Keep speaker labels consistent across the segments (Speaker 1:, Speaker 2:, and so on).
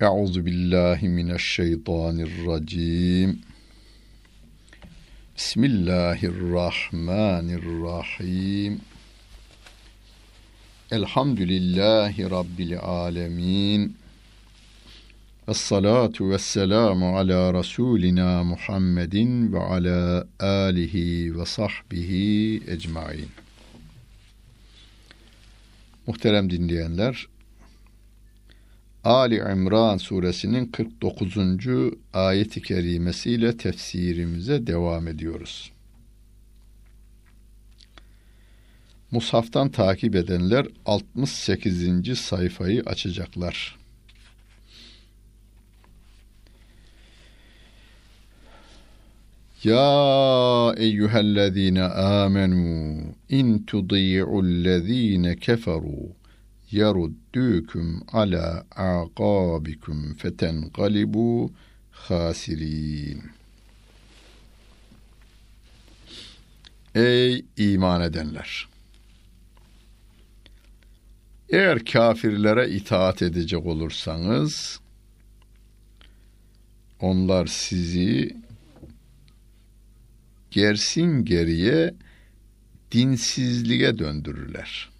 Speaker 1: Euzu billahi mineşşeytanirracim. Bismillahirrahmanirrahim. Elhamdülillahi Rabbil alemin. Esselatu vesselamu ala Resulina Muhammedin ve ala alihi ve sahbihi ecmain. Muhterem dinleyenler, Ali İmran suresinin 49. ayeti kerimesiyle tefsirimize devam ediyoruz. Mushaftan takip edenler 68. sayfayı açacaklar. Ya eyyühellezine amenu in tudi'ullezine keferu yeruddûküm ala aqabikum fetenqalibu hasirin. Ey iman edenler! Eğer kafirlere itaat edecek olursanız, onlar sizi gersin geriye dinsizliğe döndürürler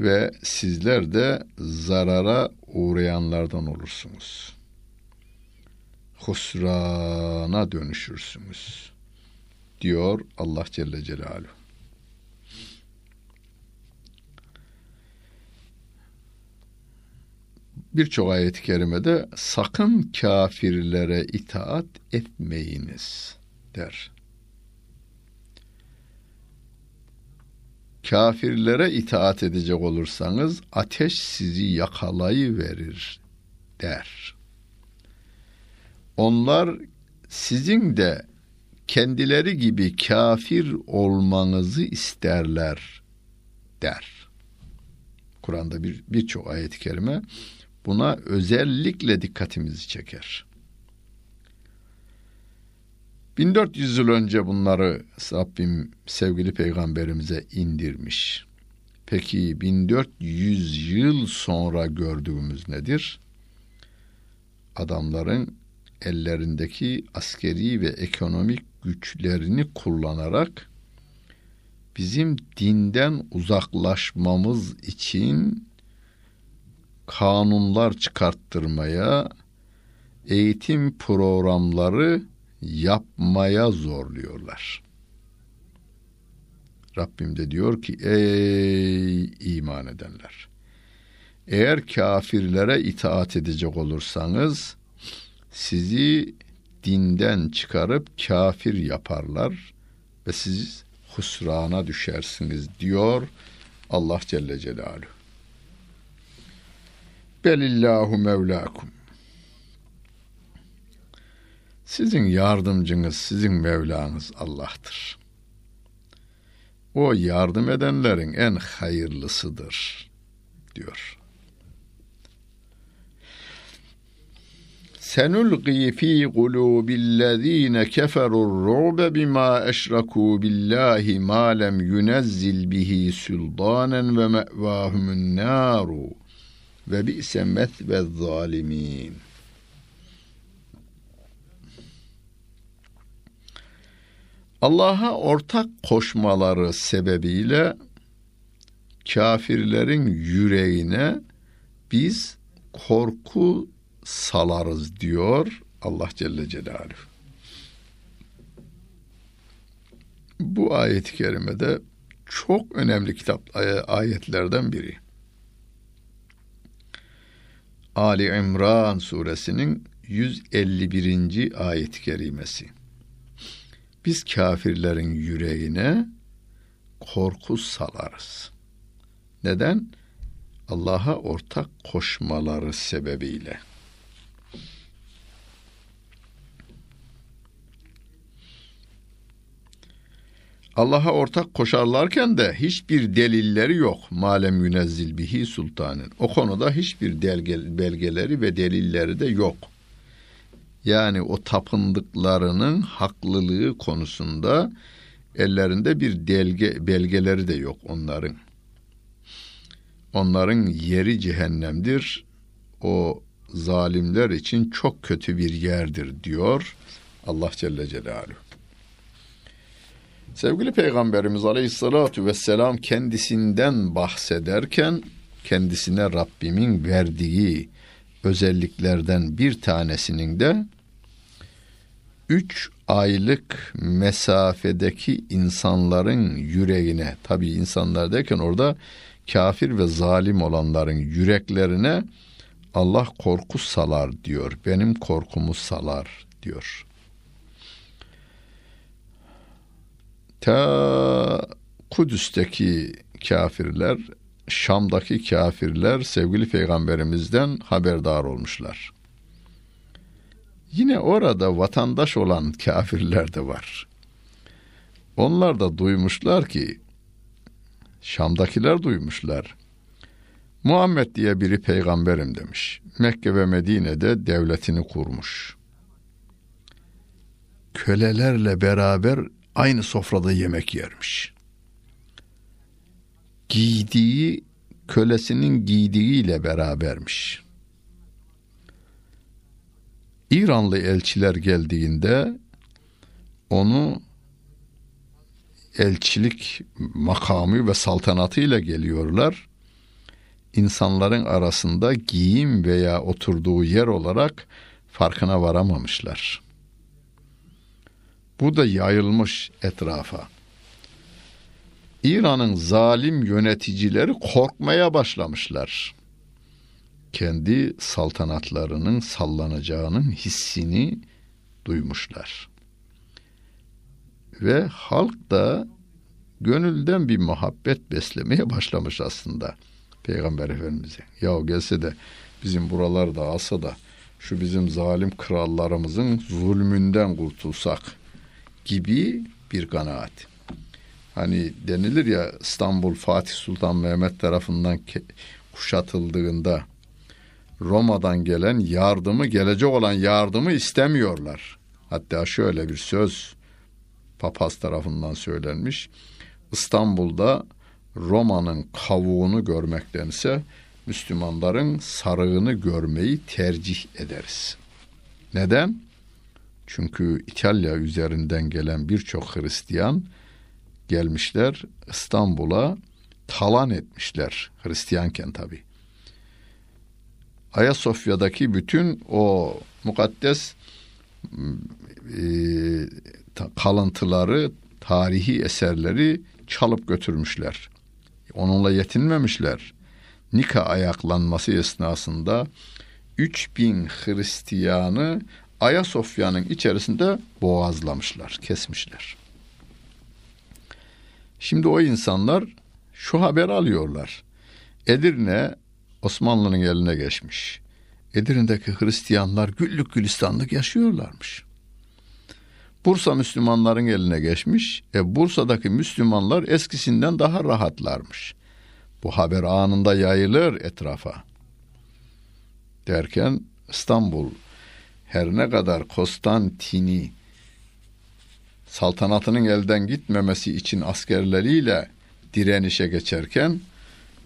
Speaker 1: ve sizler de zarara uğrayanlardan olursunuz. Husrana dönüşürsünüz diyor Allah Celle Celaluhu. Birçok ayet-i kerimede sakın kafirlere itaat etmeyiniz der. Kafirlere itaat edecek olursanız ateş sizi yakalayıverir der. Onlar sizin de kendileri gibi kafir olmanızı isterler der. Kur'an'da bir birçok ayet-i kerime buna özellikle dikkatimizi çeker. 1400 yıl önce bunları Rabbim sevgili peygamberimize indirmiş. Peki 1400 yıl sonra gördüğümüz nedir? Adamların ellerindeki askeri ve ekonomik güçlerini kullanarak bizim dinden uzaklaşmamız için kanunlar çıkarttırmaya, eğitim programları yapmaya zorluyorlar. Rabbim de diyor ki ey iman edenler eğer kafirlere itaat edecek olursanız sizi dinden çıkarıp kafir yaparlar ve siz husrana düşersiniz diyor Allah Celle Celaluhu. Belillahu Mevlakum. Sizin yardımcınız, sizin Mevlanız Allah'tır. O yardım edenlerin en hayırlısıdır diyor. Senulqi fi kulubillezine keferur ru'be bima eşraku billahi ma lem yunezzil bihi sultanen ve me'vahumun naru ve bi'se methve zalimin.'' Allah'a ortak koşmaları sebebiyle kafirlerin yüreğine biz korku salarız diyor Allah Celle Celaluhu. Bu ayet-i kerimede çok önemli kitap ayetlerden biri. Ali İmran suresinin 151. ayet-i kerimesi biz kafirlerin yüreğine korku salarız. Neden? Allah'a ortak koşmaları sebebiyle. Allah'a ortak koşarlarken de hiçbir delilleri yok. Malem yünezzil bihi sultanın. O konuda hiçbir belgeleri ve delilleri de yok yani o tapındıklarının haklılığı konusunda ellerinde bir delge belgeleri de yok onların. Onların yeri cehennemdir. o zalimler için çok kötü bir yerdir diyor Allah Celle Celaluhu. Sevgili Peygamberimiz Aleyhisselatü Vesselam kendisinden bahsederken kendisine Rabbimin verdiği özelliklerden bir tanesinin de üç aylık mesafedeki insanların yüreğine tabi insanlar derken orada kafir ve zalim olanların yüreklerine Allah korku salar diyor. Benim korkumu salar diyor. Ta Kudüs'teki kafirler, Şam'daki kafirler sevgili peygamberimizden haberdar olmuşlar. Yine orada vatandaş olan kafirler de var. Onlar da duymuşlar ki Şam'dakiler duymuşlar. Muhammed diye biri peygamberim demiş. Mekke ve Medine'de devletini kurmuş. Kölelerle beraber aynı sofrada yemek yermiş. Giydiği kölesinin giydiğiyle berabermiş. İranlı elçiler geldiğinde onu elçilik makamı ve saltanatıyla geliyorlar. İnsanların arasında giyim veya oturduğu yer olarak farkına varamamışlar. Bu da yayılmış etrafa. İran'ın zalim yöneticileri korkmaya başlamışlar. Kendi saltanatlarının sallanacağının hissini duymuşlar. Ve halk da gönülden bir muhabbet beslemeye başlamış aslında Peygamber Efendimiz'e. Ya gelse de bizim buralarda alsa da şu bizim zalim krallarımızın zulmünden kurtulsak gibi bir kanaat. Hani denilir ya İstanbul Fatih Sultan Mehmet tarafından kuşatıldığında Roma'dan gelen yardımı, gelecek olan yardımı istemiyorlar. Hatta şöyle bir söz papaz tarafından söylenmiş. İstanbul'da Roma'nın kavuğunu görmektense Müslümanların sarığını görmeyi tercih ederiz. Neden? Çünkü İtalya üzerinden gelen birçok Hristiyan gelmişler İstanbul'a talan etmişler Hristiyanken tabi. Ayasofya'daki bütün o mukaddes e, kalıntıları, tarihi eserleri çalıp götürmüşler. Onunla yetinmemişler. Nika ayaklanması esnasında 3000 Hristiyanı Ayasofya'nın içerisinde boğazlamışlar, kesmişler. Şimdi o insanlar şu haber alıyorlar. Edirne Osmanlı'nın eline geçmiş. Edirne'deki Hristiyanlar güllük gülistanlık yaşıyorlarmış. Bursa Müslümanların eline geçmiş. E Bursa'daki Müslümanlar eskisinden daha rahatlarmış. Bu haber anında yayılır etrafa. Derken İstanbul her ne kadar Konstantini saltanatının elden gitmemesi için askerleriyle direnişe geçerken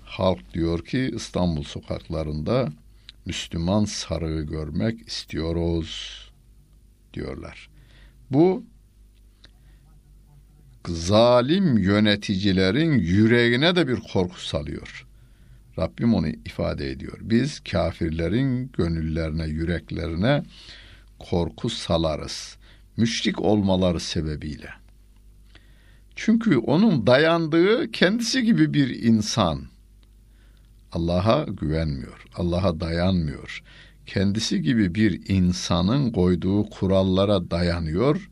Speaker 1: halk diyor ki İstanbul sokaklarında Müslüman sarığı görmek istiyoruz diyorlar. Bu zalim yöneticilerin yüreğine de bir korku salıyor. Rabbim onu ifade ediyor. Biz kafirlerin gönüllerine, yüreklerine korku salarız. Müşrik olmaları sebebiyle. Çünkü onun dayandığı kendisi gibi bir insan. Allah'a güvenmiyor, Allah'a dayanmıyor. Kendisi gibi bir insanın koyduğu kurallara dayanıyor.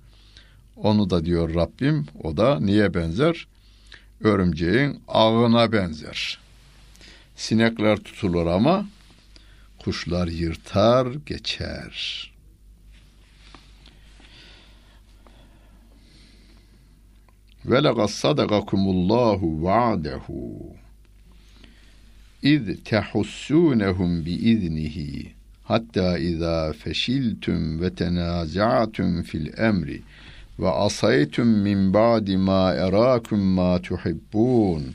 Speaker 1: Onu da diyor Rabbim, o da niye benzer? Örümceğin ağına benzer. Sinekler tutulur ama kuşlar yırtar geçer. Ve lekad sadakakumullahu va'dehu İz tehussunehum bi iznihi hatta izâ feşiltum ve tenâza'tum fil emri ve asaytum min ba'di ma erakum ma tuhibbun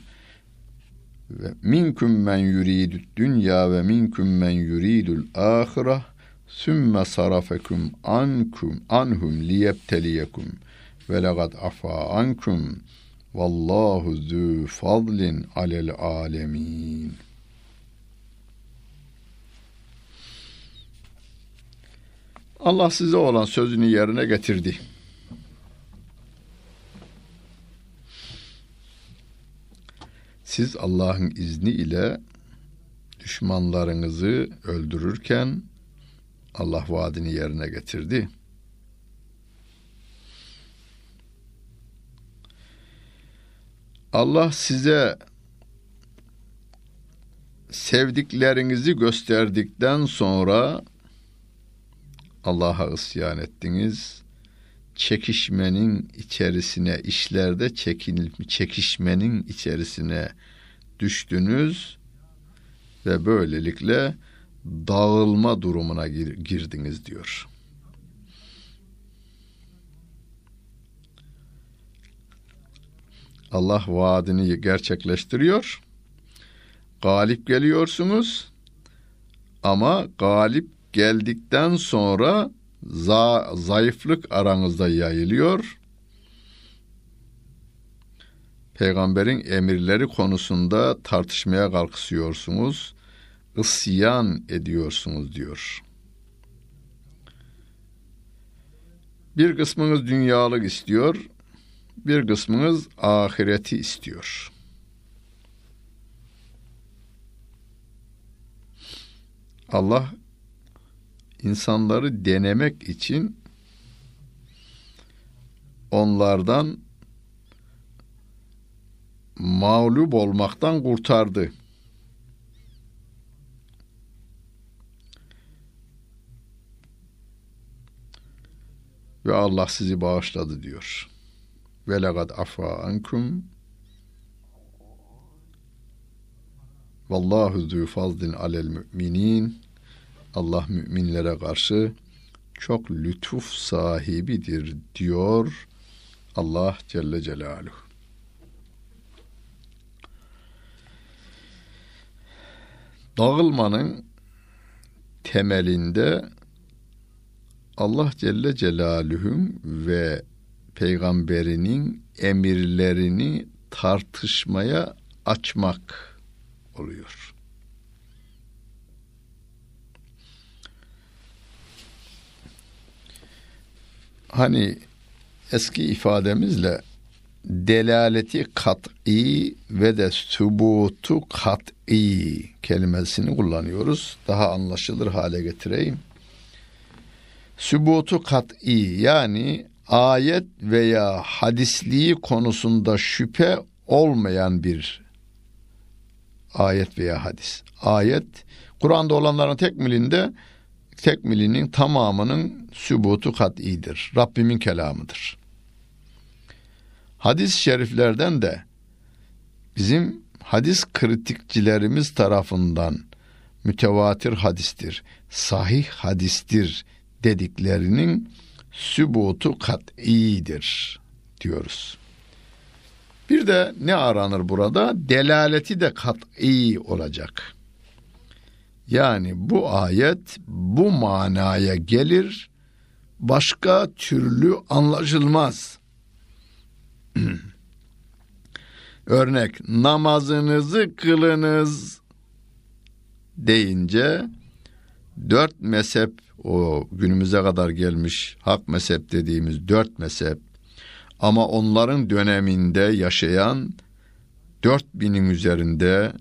Speaker 1: ve minkum men yuridü dünya ve minkum men yuridul ahire sümme sarafekum ankum anhum liyebteliyekum ve legad afa ankum vallahu zü fadlin alel alemin. Allah size olan sözünü yerine getirdi. Siz Allah'ın izni ile düşmanlarınızı öldürürken Allah vaadini yerine getirdi. Allah size sevdiklerinizi gösterdikten sonra Allah'a isyan ettiniz. Çekişmenin içerisine, işlerde çekin, çekişmenin içerisine düştünüz ve böylelikle dağılma durumuna gir, girdiniz diyor. Allah vaadini gerçekleştiriyor. Galip geliyorsunuz ama galip geldikten sonra za, zayıflık aranızda yayılıyor. Peygamberin emirleri konusunda tartışmaya kalkışıyorsunuz. Isyan ediyorsunuz diyor. Bir kısmınız dünyalık istiyor, bir kısmınız ahireti istiyor. Allah insanları denemek için onlardan mağlup olmaktan kurtardı. Ve Allah sizi bağışladı diyor. Ve legad afa ankum Vallahu zü fazlin alel müminin Allah müminlere karşı çok lütuf sahibidir diyor Allah Celle Celaluhu. Dağılmanın temelinde Allah Celle Celaluhu'nun ve peygamberinin emirlerini tartışmaya açmak oluyor. Hani eski ifademizle delaleti kat'i ve de sübutu kat'i kelimesini kullanıyoruz. Daha anlaşılır hale getireyim. Sübutu kat'i yani ayet veya hadisliği konusunda şüphe olmayan bir ayet veya hadis. Ayet Kur'an'da olanların tekmilinde tekmilinin tamamının sübutu kat'idir. Rabbimin kelamıdır. Hadis-i şeriflerden de bizim hadis kritikçilerimiz tarafından mütevatir hadistir, sahih hadistir dediklerinin sübutu kat'idir diyoruz. Bir de ne aranır burada? Delaleti de kat'i olacak. Yani bu ayet bu manaya gelir, başka türlü anlaşılmaz. Örnek namazınızı kılınız deyince dört mezhep o günümüze kadar gelmiş hak mezhep dediğimiz dört mezhep ama onların döneminde yaşayan dört binin üzerinde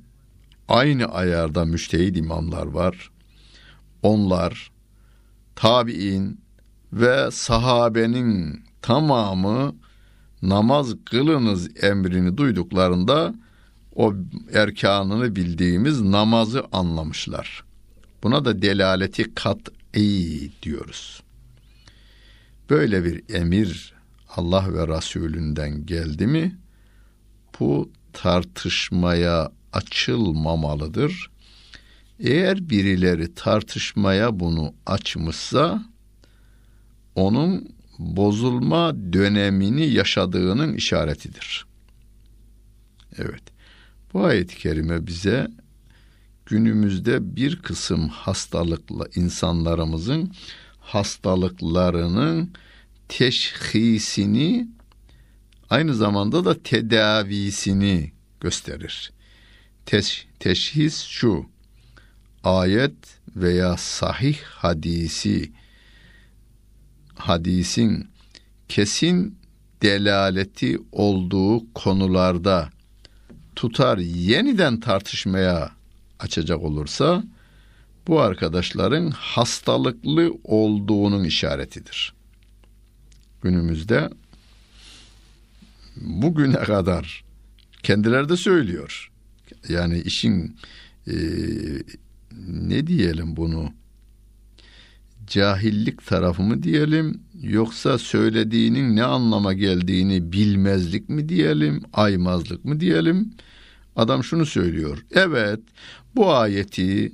Speaker 1: aynı ayarda müştehid imamlar var. Onlar tabi'in ve sahabenin tamamı namaz kılınız emrini duyduklarında o erkanını bildiğimiz namazı anlamışlar. Buna da delaleti kat'i diyoruz. Böyle bir emir Allah ve Resulünden geldi mi bu tartışmaya açılmamalıdır. Eğer birileri tartışmaya bunu açmışsa onun bozulma dönemini yaşadığının işaretidir. Evet. Bu ayet-i kerime bize günümüzde bir kısım hastalıklı insanlarımızın hastalıklarının teşhisini aynı zamanda da tedavisini gösterir. Teş, teşhis şu. Ayet veya sahih hadisi hadisin kesin delaleti olduğu konularda tutar yeniden tartışmaya açacak olursa bu arkadaşların hastalıklı olduğunun işaretidir. Günümüzde bugüne kadar kendileri de söylüyor. Yani işin e, ne diyelim bunu cahillik tarafı mı diyelim yoksa söylediğinin ne anlama geldiğini bilmezlik mi diyelim aymazlık mı diyelim adam şunu söylüyor evet bu ayeti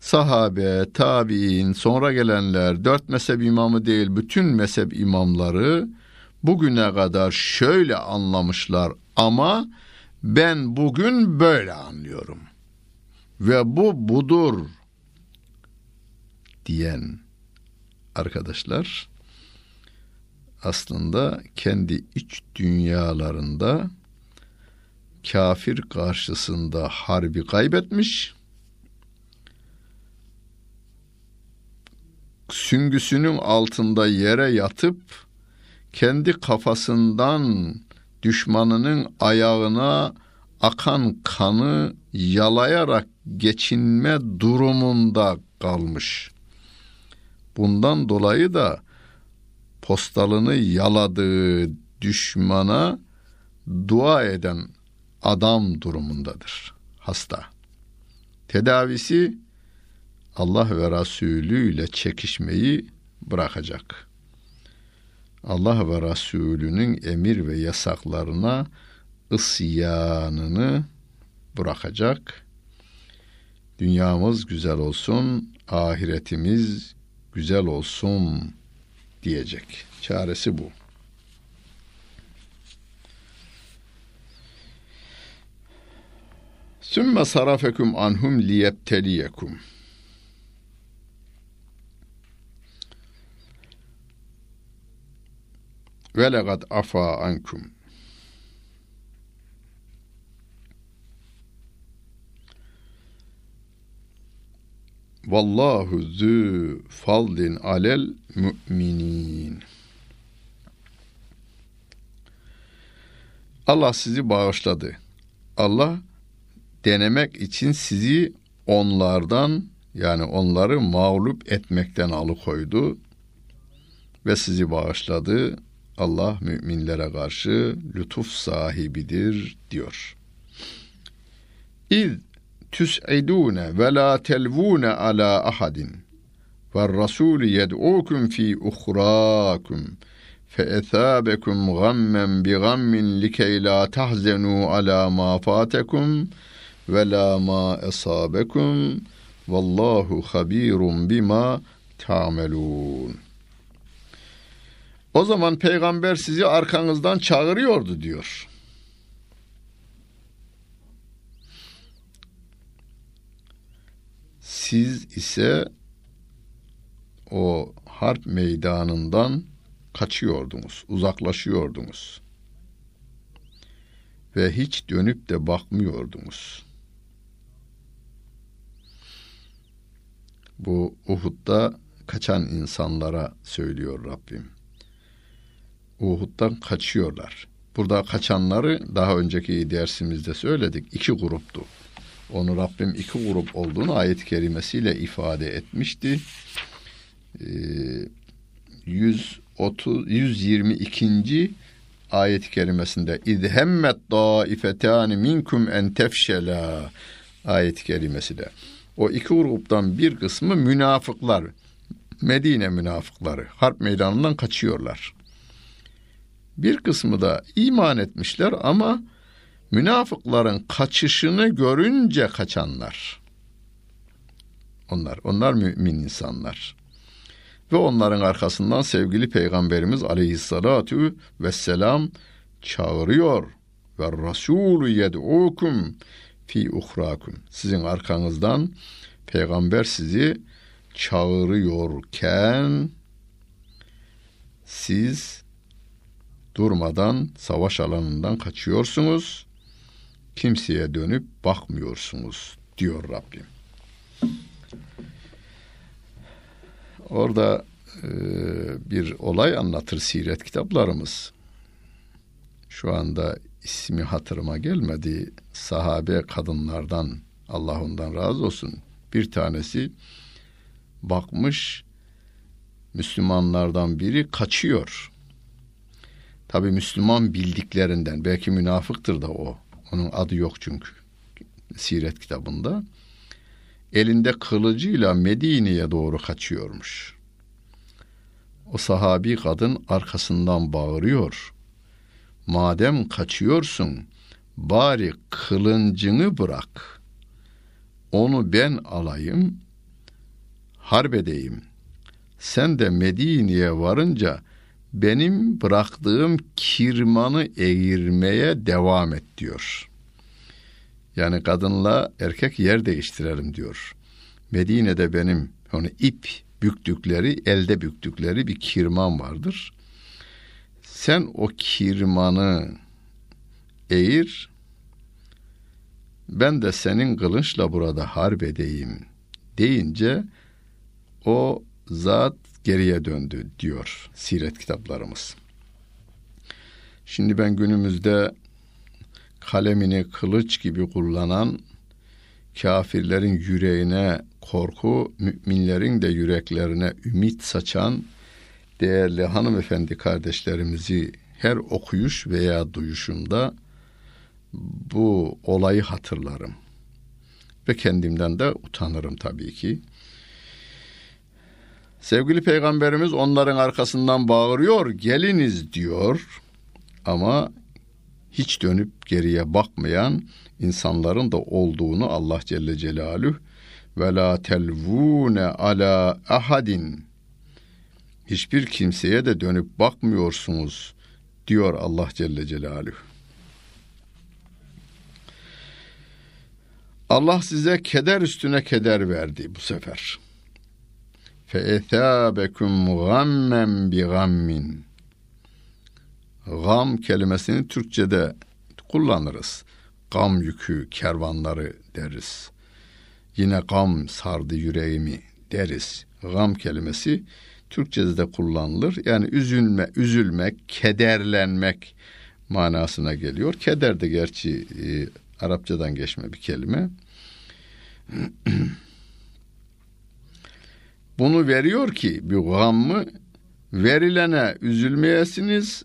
Speaker 1: sahabe, tabi'in, sonra gelenler, dört mezhep imamı değil bütün mezhep imamları bugüne kadar şöyle anlamışlar ama ben bugün böyle anlıyorum. Ve bu budur diyen arkadaşlar aslında kendi iç dünyalarında kafir karşısında harbi kaybetmiş süngüsünün altında yere yatıp kendi kafasından düşmanının ayağına akan kanı yalayarak geçinme durumunda kalmış. Bundan dolayı da postalını yaladığı düşmana dua eden adam durumundadır hasta. Tedavisi Allah ve Resulü ile çekişmeyi bırakacak. Allah ve Resulünün emir ve yasaklarına ısyanını bırakacak. Dünyamız güzel olsun, ahiretimiz güzel olsun diyecek. Çaresi bu. Sümme sarafekum anhum liyebteliyekum. ve legad afa ankum. Vallahu zü faldin alel müminin. Allah sizi bağışladı. Allah denemek için sizi onlardan yani onları mağlup etmekten alıkoydu ve sizi bağışladı. Allah müminlere karşı lütuf sahibidir diyor. İz tüs'idûne ve la telvûne ala ahadin ve rasûlü yed'ûküm fî uhrâküm fe'ethâbekum gammen bi gammin likey la tahzenû ala ma fâtekum.'' ve la ma esabekum vallahu habirun bima tamelun. O zaman peygamber sizi arkanızdan çağırıyordu diyor. Siz ise o harp meydanından kaçıyordunuz, uzaklaşıyordunuz ve hiç dönüp de bakmıyordunuz.'' Bu Uhud'da kaçan insanlara söylüyor Rabbim. Uhud'dan kaçıyorlar. Burada kaçanları daha önceki dersimizde söyledik. iki gruptu. Onu Rabbim iki grup olduğunu ayet-i kerimesiyle ifade etmişti. Ee, 130, 122. ayet-i kerimesinde İzhemmet daifetani minkum en tefşela ayet-i kerimesi de. O iki gruptan bir kısmı münafıklar. Medine münafıkları harp meydanından kaçıyorlar. Bir kısmı da iman etmişler ama münafıkların kaçışını görünce kaçanlar. Onlar, onlar mümin insanlar. Ve onların arkasından sevgili Peygamberimiz aleyhissalatu vesselam çağırıyor. ve Rasulü yed'ukum fi uhrakum. Sizin arkanızdan peygamber sizi çağırıyorken siz durmadan savaş alanından kaçıyorsunuz. Kimseye dönüp bakmıyorsunuz diyor Rabbim. Orada e, bir olay anlatır siret kitaplarımız. Şu anda ismi hatırıma gelmedi. Sahabe kadınlardan Allah ondan razı olsun. Bir tanesi bakmış Müslümanlardan biri kaçıyor. Tabi Müslüman bildiklerinden belki münafıktır da o. Onun adı yok çünkü siret kitabında. Elinde kılıcıyla Medine'ye doğru kaçıyormuş. O sahabi kadın arkasından bağırıyor. Madem kaçıyorsun bari kılıncını bırak. Onu ben alayım, harbedeyim. Sen de Medine'ye varınca benim bıraktığım kirmanı eğirmeye devam et diyor. Yani kadınla erkek yer değiştirelim diyor. Medine'de benim onu ip büktükleri, elde büktükleri bir kirman vardır. Sen o kirmanı eğir, ben de senin kılınçla burada harp edeyim deyince o zat geriye döndü diyor siret kitaplarımız. Şimdi ben günümüzde kalemini kılıç gibi kullanan kafirlerin yüreğine korku, müminlerin de yüreklerine ümit saçan değerli hanımefendi kardeşlerimizi her okuyuş veya duyuşumda bu olayı hatırlarım. Ve kendimden de utanırım tabii ki. Sevgili peygamberimiz onların arkasından bağırıyor, geliniz diyor. Ama hiç dönüp geriye bakmayan insanların da olduğunu Allah Celle Celaluhu ve la telvune ala ahadin hiçbir kimseye de dönüp bakmıyorsunuz diyor Allah Celle Celaluhu. Allah size keder üstüne keder verdi bu sefer. Gammen bi gammin. Gam kelimesini Türkçe'de kullanırız. Gam yükü, kervanları deriz. Yine gam sardı yüreğimi deriz. Gam kelimesi Türkçe'de de kullanılır. Yani üzülme, üzülmek, kederlenmek manasına geliyor. Keder de gerçi e, Arapçadan geçme bir kelime. Bunu veriyor ki bir gammı verilene üzülmeyesiniz,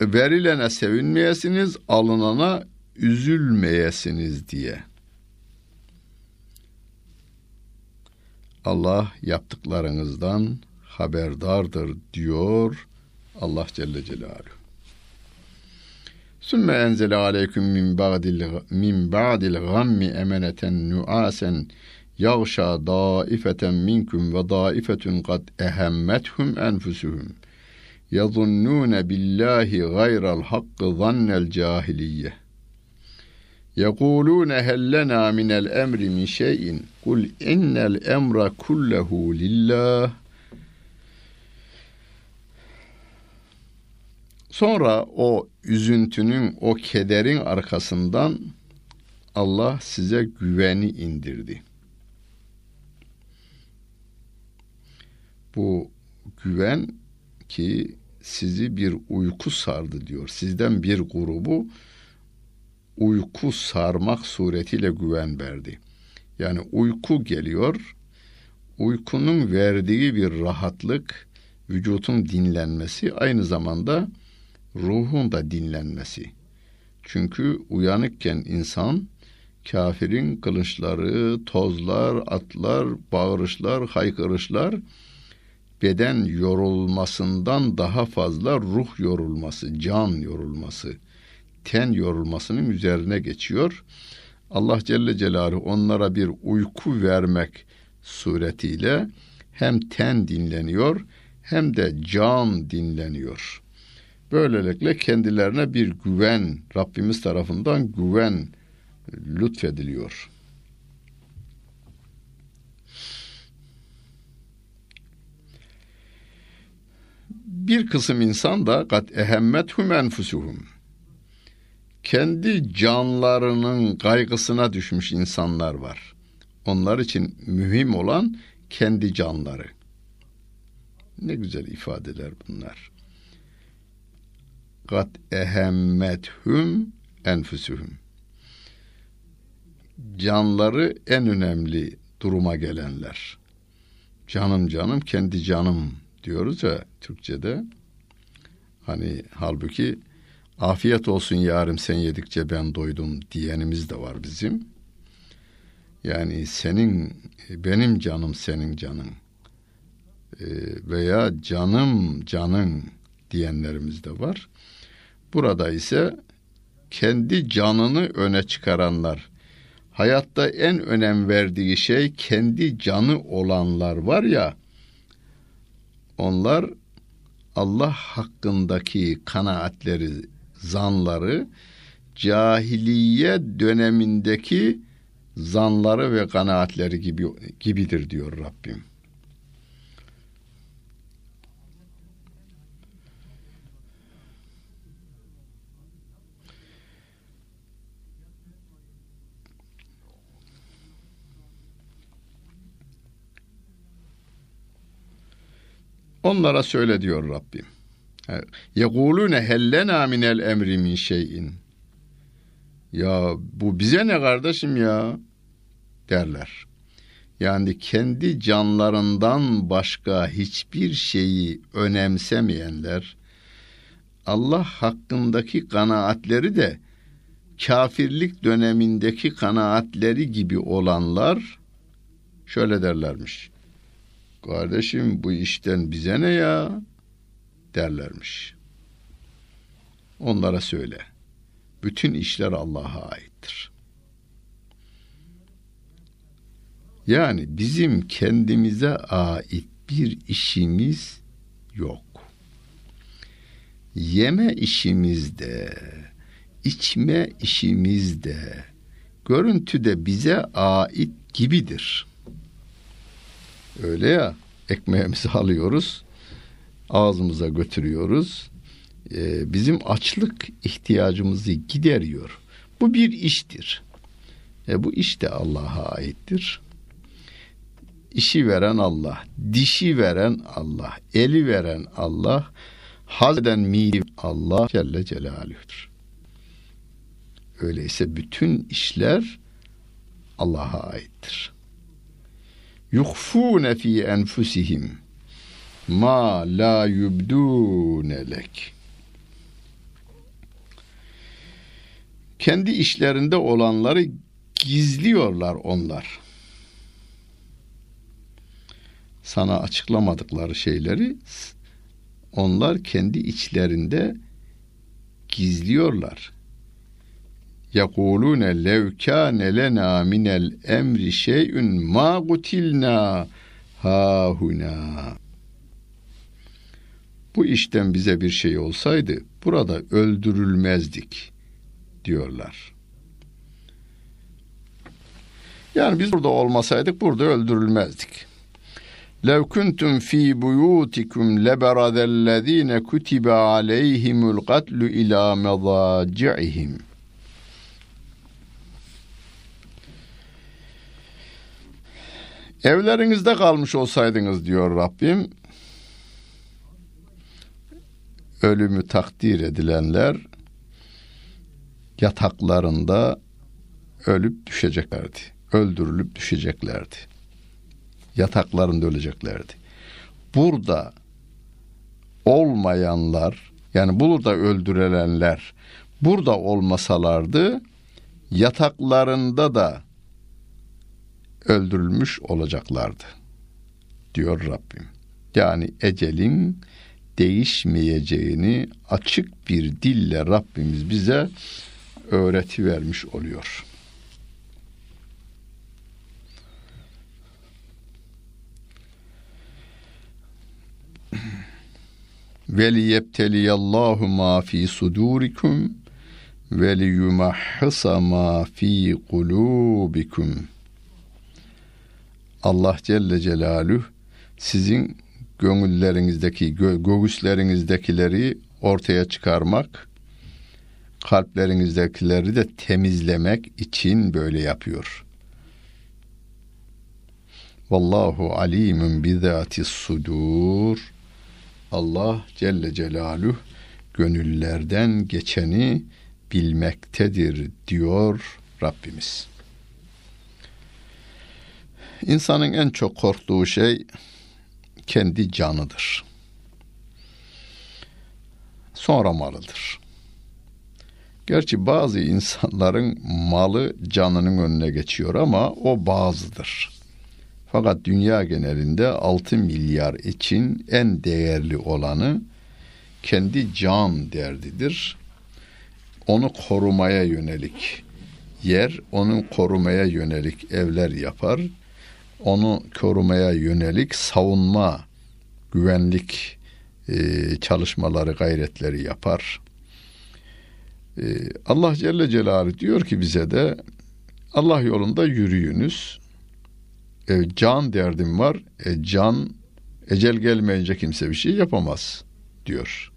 Speaker 1: verilene sevinmeyesiniz, alınana üzülmeyesiniz diye. Allah yaptıklarınızdan haberdardır diyor Allah Celle Celaluhu. Sümme enzele aleyküm min ba'dil min ba'dil gammi emeneten nuasen yağşa daifeten minkum ve daifetun kad ehemmethum enfusuhum yazunnune billahi gayral hakkı zannel cahiliye يقولون هل لنا من الأمر من شيء قل إن الأمر كله لله Sonra o üzüntünün, o kederin arkasından Allah size güveni indirdi. Bu güven ki sizi bir uyku sardı diyor. Sizden bir grubu uyku sarmak suretiyle güven verdi. Yani uyku geliyor, uykunun verdiği bir rahatlık, vücutun dinlenmesi, aynı zamanda ruhun da dinlenmesi. Çünkü uyanıkken insan kafirin kılıçları, tozlar, atlar, bağırışlar, haykırışlar beden yorulmasından daha fazla ruh yorulması, can yorulması, ten yorulmasının üzerine geçiyor. Allah Celle Celaluhu onlara bir uyku vermek suretiyle hem ten dinleniyor hem de can dinleniyor. Böylelikle kendilerine bir güven, Rabbimiz tarafından güven lütfediliyor. Bir kısım insan da kat ehemmethum enfusuhum. Kendi canlarının kaygısına düşmüş insanlar var. Onlar için mühim olan kendi canları. Ne güzel ifadeler bunlar. Kat ehemmethum enfusuhum. Canları en önemli duruma gelenler. Canım canım kendi canım diyoruz ya Türkçe'de. Hani halbuki afiyet olsun yarım sen yedikçe ben doydum diyenimiz de var bizim. Yani senin benim canım senin canın ee, veya canım canın diyenlerimiz de var. Burada ise kendi canını öne çıkaranlar, hayatta en önem verdiği şey kendi canı olanlar var ya, onlar Allah hakkındaki kanaatleri, zanları cahiliye dönemindeki zanları ve kanaatleri gibi gibidir diyor Rabbim. Onlara söyle diyor Rabbim. Yekulune hellena minel emri min şeyin. Ya bu bize ne kardeşim ya derler. Yani kendi canlarından başka hiçbir şeyi önemsemeyenler Allah hakkındaki kanaatleri de kafirlik dönemindeki kanaatleri gibi olanlar şöyle derlermiş. Kardeşim bu işten bize ne ya? Derlermiş. Onlara söyle. Bütün işler Allah'a aittir. Yani bizim kendimize ait bir işimiz yok. Yeme işimizde, içme işimizde, görüntüde bize ait gibidir. Öyle ya ekmeğimizi alıyoruz, ağzımıza götürüyoruz. Ee, bizim açlık ihtiyacımızı gideriyor. Bu bir iştir. E, bu iş de Allah'a aittir. İşi veren Allah, dişi veren Allah, eli veren Allah, haz eden Allah Celle Celaluhu'dur. Öyleyse bütün işler Allah'a aittir yuhfune fi enfusihim ma la yubdune lek. Kendi işlerinde olanları gizliyorlar onlar. Sana açıklamadıkları şeyleri onlar kendi içlerinde gizliyorlar. Yekulune lev kâne lena minel emri şey'ün ma gutilna hahuna bu işten bize bir şey olsaydı burada öldürülmezdik diyorlar. Yani biz burada olmasaydık burada öldürülmezdik. Lev kuntum fi buyutikum leberadellezine kutibe aleyhimul katlu ila medaci'ihim. Evlerinizde kalmış olsaydınız diyor Rabbim, Ölümü takdir edilenler yataklarında ölüp düşeceklerdi. Öldürülüp düşeceklerdi. Yataklarında öleceklerdi. Burada olmayanlar yani burada öldürülenler burada olmasalardı yataklarında da öldürülmüş olacaklardı diyor Rabbim. Yani ecelin değişmeyeceğini açık bir dille Rabbimiz bize öğreti vermiş oluyor. ve liyebteliyallahu ma fi sudurikum ve liyumahhisa ma fi kulubikum. Allah Celle Celaluhu sizin gönüllerinizdeki, göğüslerinizdekileri ortaya çıkarmak, kalplerinizdekileri de temizlemek için böyle yapıyor. Vallahu alimun bizati sudur. Allah Celle Celaluhu gönüllerden geçeni bilmektedir diyor Rabbimiz. İnsanın en çok korktuğu şey kendi canıdır. Sonra malıdır. Gerçi bazı insanların malı canının önüne geçiyor ama o bazıdır. Fakat dünya genelinde 6 milyar için en değerli olanı kendi can derdidir. Onu korumaya yönelik yer, onu korumaya yönelik evler yapar. Onu korumaya yönelik savunma, güvenlik e, çalışmaları, gayretleri yapar. E, Allah Celle Celaluhu diyor ki bize de Allah yolunda yürüyünüz. E, can derdim var. E, can ecel gelmeyince kimse bir şey yapamaz diyor.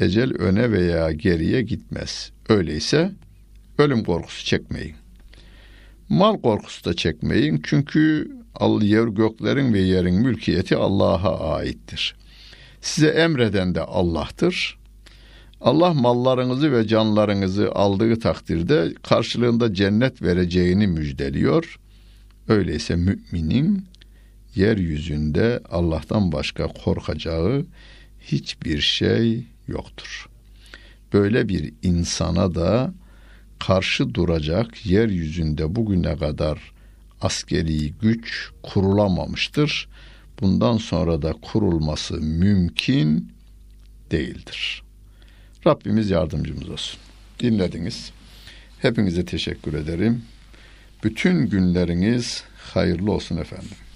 Speaker 1: Ecel öne veya geriye gitmez. Öyleyse ölüm korkusu çekmeyin. Mal korkusu da çekmeyin. Çünkü yer göklerin ve yerin mülkiyeti Allah'a aittir. Size emreden de Allah'tır. Allah mallarınızı ve canlarınızı aldığı takdirde karşılığında cennet vereceğini müjdeliyor. Öyleyse müminin yeryüzünde Allah'tan başka korkacağı hiçbir şey yoktur. Böyle bir insana da karşı duracak yeryüzünde bugüne kadar askeri güç kurulamamıştır. Bundan sonra da kurulması mümkün değildir. Rabbimiz yardımcımız olsun. Dinlediniz. Hepinize teşekkür ederim. Bütün günleriniz hayırlı olsun efendim.